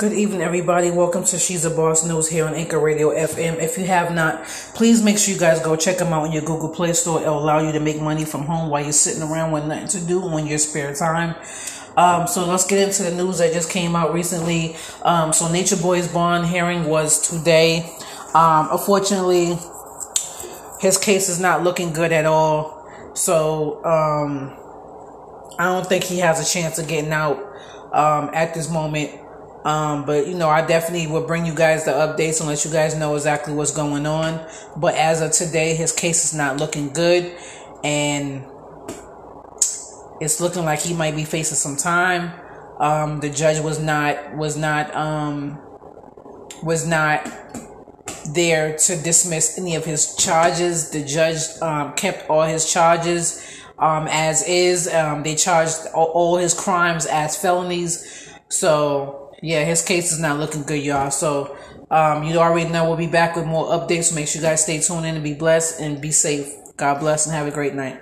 Good evening, everybody. Welcome to She's a Boss News here on Anchor Radio FM. If you have not, please make sure you guys go check them out on your Google Play Store. It'll allow you to make money from home while you're sitting around with nothing to do on your spare time. Um, so let's get into the news that just came out recently. Um, so Nature Boy's bond hearing was today. Um, unfortunately, his case is not looking good at all. So um, I don't think he has a chance of getting out um, at this moment. Um, but you know, I definitely will bring you guys the updates and let you guys know exactly what's going on. But as of today, his case is not looking good, and it's looking like he might be facing some time. Um, the judge was not was not um, was not there to dismiss any of his charges. The judge um, kept all his charges um, as is. Um, they charged all, all his crimes as felonies. So yeah, his case is not looking good, y'all. So um, you already know we'll be back with more updates. So make sure you guys stay tuned in and be blessed and be safe. God bless and have a great night.